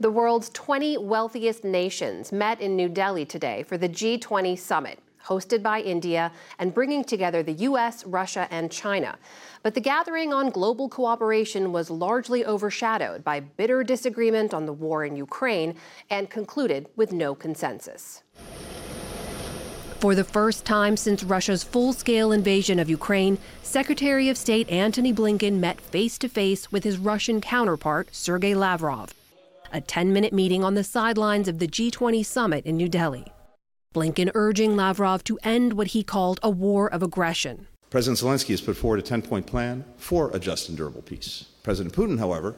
The world's 20 wealthiest nations met in New Delhi today for the G20 summit, hosted by India and bringing together the U.S., Russia, and China. But the gathering on global cooperation was largely overshadowed by bitter disagreement on the war in Ukraine and concluded with no consensus. For the first time since Russia's full scale invasion of Ukraine, Secretary of State Antony Blinken met face to face with his Russian counterpart, Sergei Lavrov a 10 minute meeting on the sidelines of the G20 summit in New Delhi. Blinken urging Lavrov to end what he called a war of aggression. President Zelensky has put forward a 10 point plan for a just and durable peace. President Putin, however,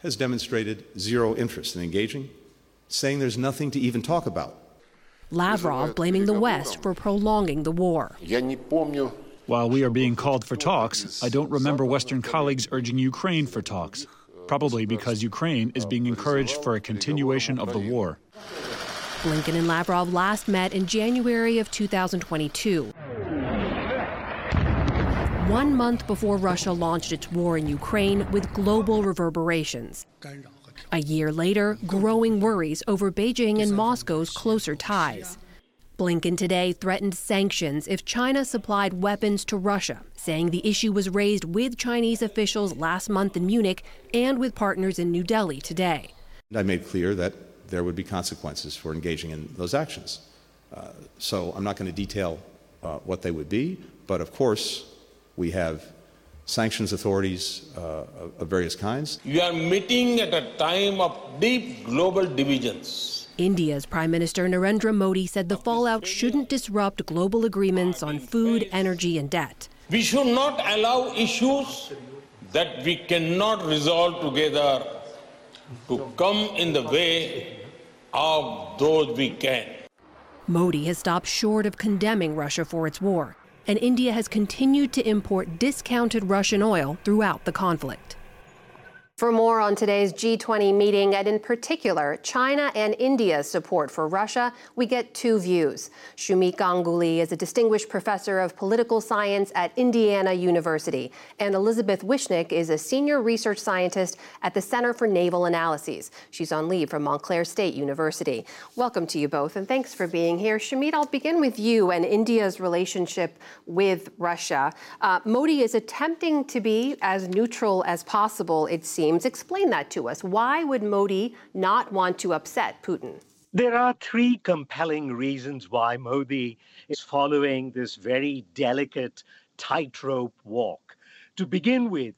has demonstrated zero interest in engaging, saying there's nothing to even talk about. Lavrov blaming the West for prolonging the war. While we are being called for talks, I don't remember Western colleagues urging Ukraine for talks probably because Ukraine is being encouraged for a continuation of the war. Blinken and Lavrov last met in January of 2022. One month before Russia launched its war in Ukraine with global reverberations. A year later, growing worries over Beijing and Moscow's closer ties. Blinken today threatened sanctions if China supplied weapons to Russia, saying the issue was raised with Chinese officials last month in Munich and with partners in New Delhi today. I made clear that there would be consequences for engaging in those actions. Uh, so I'm not going to detail uh, what they would be, but of course, we have sanctions authorities uh, of various kinds. You are meeting at a time of deep global divisions India's Prime Minister Narendra Modi said the fallout shouldn't disrupt global agreements on food, energy, and debt. We should not allow issues that we cannot resolve together to come in the way of those we can. Modi has stopped short of condemning Russia for its war, and India has continued to import discounted Russian oil throughout the conflict. For more on today's G20 meeting, and in particular, China and India's support for Russia, we get two views. Sumit Ganguly is a distinguished professor of political science at Indiana University, and Elizabeth Wishnick is a senior research scientist at the Center for Naval Analyses. She's on leave from Montclair State University. Welcome to you both, and thanks for being here. Sumit, I'll begin with you and India's relationship with Russia. Uh, Modi is attempting to be as neutral as possible, it seems seems. Explain that to us. Why would Modi not want to upset Putin? There are three compelling reasons why Modi is following this very delicate tightrope walk. To begin with,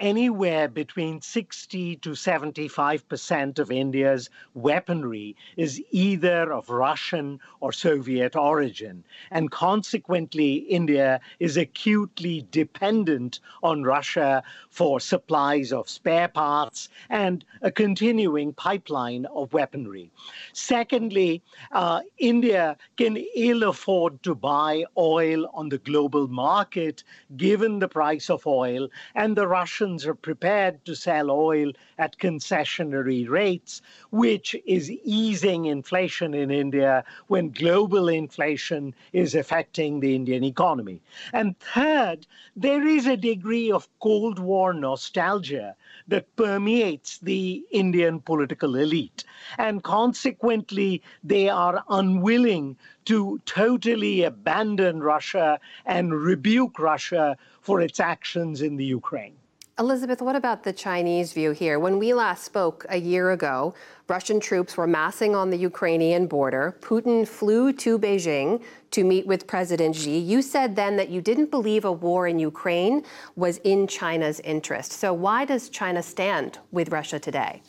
anywhere between 60 to 75% of India's weaponry is either of Russian or Soviet origin. And consequently, India is acutely dependent on Russia for supplies of spare parts and a continuing pipeline of weaponry. Secondly, uh, India can ill afford to buy oil on the global market given the price of oil, and the Russian Russians are prepared to sell oil at concessionary rates, which is easing inflation in India when global inflation is affecting the Indian economy. And third, there is a degree of Cold War nostalgia that permeates the Indian political elite. And consequently, they are unwilling to totally abandon Russia and rebuke Russia for its actions in the Ukraine. Elizabeth, what about the Chinese view here? When we last spoke a year ago, Russian troops were massing on the Ukrainian border. Putin flew to Beijing to meet with President Xi. You said then that you didn't believe a war in Ukraine was in China's interest. So why does China stand with Russia today?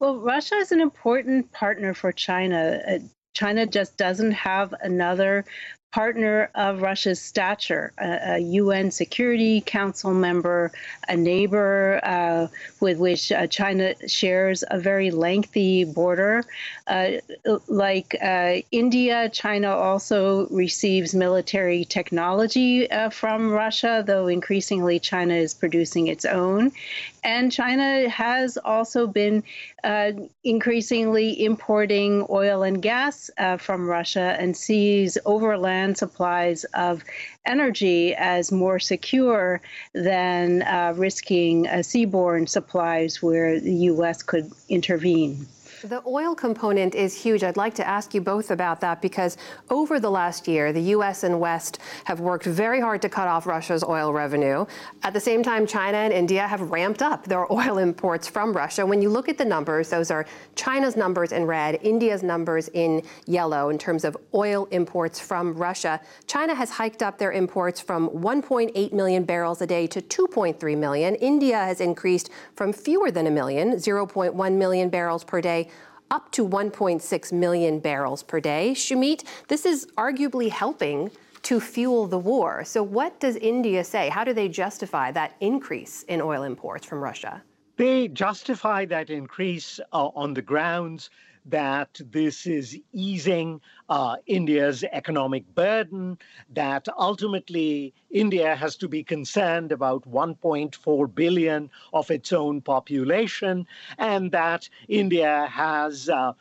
Well, Russia is an important partner for China. Uh, China just doesn't have another partner of Russia's stature, a, a, UN Security Council member, a neighbor uh, with which uh, China shares a very lengthy border. Uh, like uh, India, China also receives military technology uh, from Russia, though increasingly China is producing its own. And China has also been uh, increasingly importing oil and gas from Russia and sees overland land supplies of energy as more secure than uh, risking uh, seaborne supplies where the U.S. could intervene. The oil component is huge. I'd like to ask you both about that because over the last year, the U.S. and West have worked very hard to cut off Russia's oil revenue. At the same time, China and India have ramped up their oil imports from Russia. When you look at the numbers, those are China's numbers in red, India's numbers in yellow in terms of oil imports from Russia. China has hiked up their imports from 1.8 million barrels a day to 2.3 million. India has increased from fewer than a million, 0.1 million barrels per day, up to 1.6 million barrels per day. Sumit, this is arguably helping to fuel the war. So, what does India say? How do they justify that increase in oil imports from Russia? They justify that increase uh, on the grounds that this is easing uh, India's economic burden, that ultimately India has to be concerned about 1.4 billion of its own population, and that India has uh,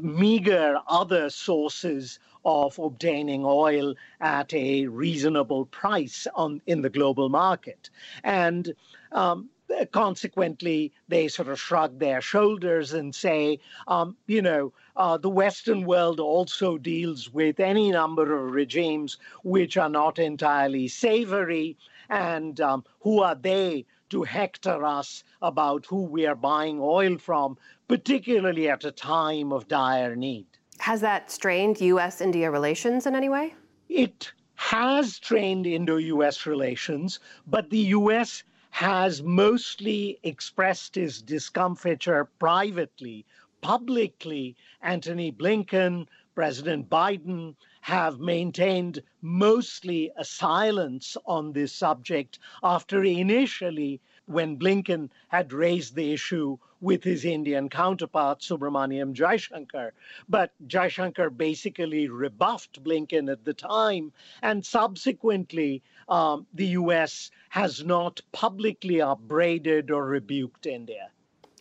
meager other sources of obtaining oil at a reasonable price on in the global market. And um, consequently, they sort of shrug their shoulders and say, um, you know, uh, the Western world also deals with any number of regimes which are not entirely savory. And um, who are they to hector us about who we are buying oil from, particularly at a time of dire need? Has that strained U.S. India relations in any way? It has strained Indo US relations, but the US has mostly expressed his discomfiture privately. Publicly, Antony Blinken, President Biden have maintained mostly a silence on this subject after initially, when Blinken had raised the issue with his Indian counterpart, Subrahmanyam Jaishankar. But Jaishankar basically rebuffed Blinken at the time, and subsequently, um, the US has not publicly upbraided or rebuked India.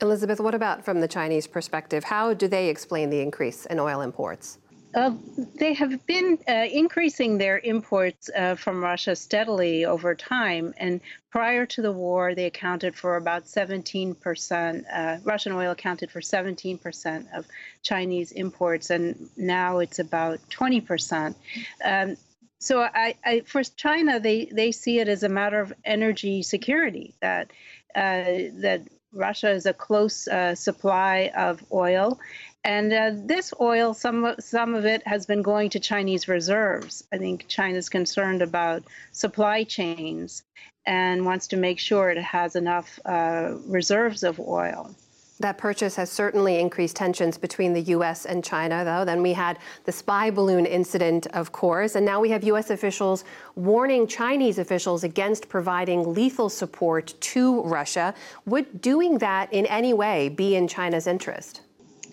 Elizabeth, what about from the Chinese perspective? How do they explain the increase in oil imports? Uh, they have been uh, increasing their imports uh, from Russia steadily over time. And prior to the war, they accounted for about 17%. Uh, Russian oil accounted for 17% of Chinese imports, and now it's about 20%. Um, so I, I, for China, they, they see it as a matter of energy security that uh, that Russia is a close supply of oil, and uh, this oil, some some of it has been going to Chinese reserves. I think China's concerned about supply chains and wants to make sure it has enough uh, reserves of oil. That purchase has certainly increased tensions between the U.S. and China, though. Then we had the spy balloon incident, of course, and now we have U.S. officials warning Chinese officials against providing lethal support to Russia. Would doing that in any way be in China's interest?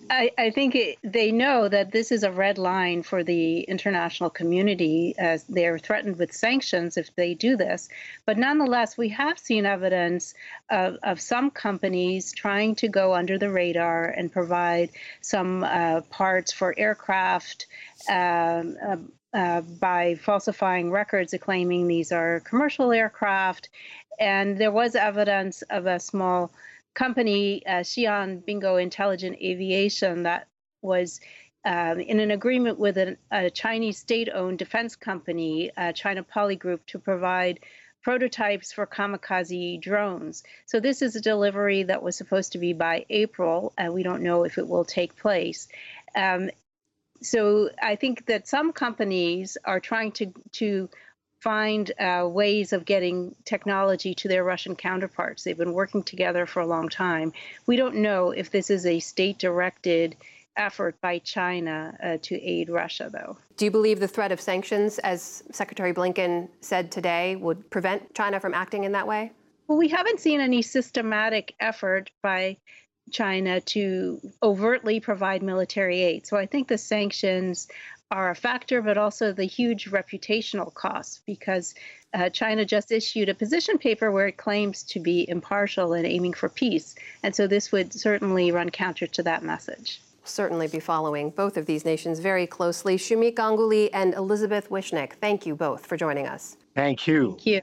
I, I think it, they know that this is a red line for the international community as they're threatened with sanctions if they do this. But nonetheless, we have seen evidence of, of some companies trying to go under the radar and provide some uh, parts for aircraft. Um, uh, uh, by falsifying records, claiming these are commercial aircraft. And there was evidence of a small company, uh, Xi'an Bingo Intelligent Aviation, that was um, in an agreement with a, a Chinese state owned defense company, uh, China Poly Group, to provide prototypes for kamikaze drones. So, this is a delivery that was supposed to be by April, and we don't know if it will take place. Um, so, I think that some companies are trying to, to find uh, ways of getting technology to their Russian counterparts. They've been working together for a long time. We don't know if this is a state directed effort by China uh, to aid Russia, though. Do you believe the threat of sanctions, as Secretary Blinken said today, would prevent China from acting in that way? Well, we haven't seen any systematic effort by China to overtly provide military aid. So I think the sanctions are a factor, but also the huge reputational costs because uh, China just issued a position paper where it claims to be impartial and aiming for peace. And so this would certainly run counter to that message. Certainly be following both of these nations very closely. Sumit Ganguly and Elizabeth Wishnick, thank you both for joining us. Thank you. Thank you.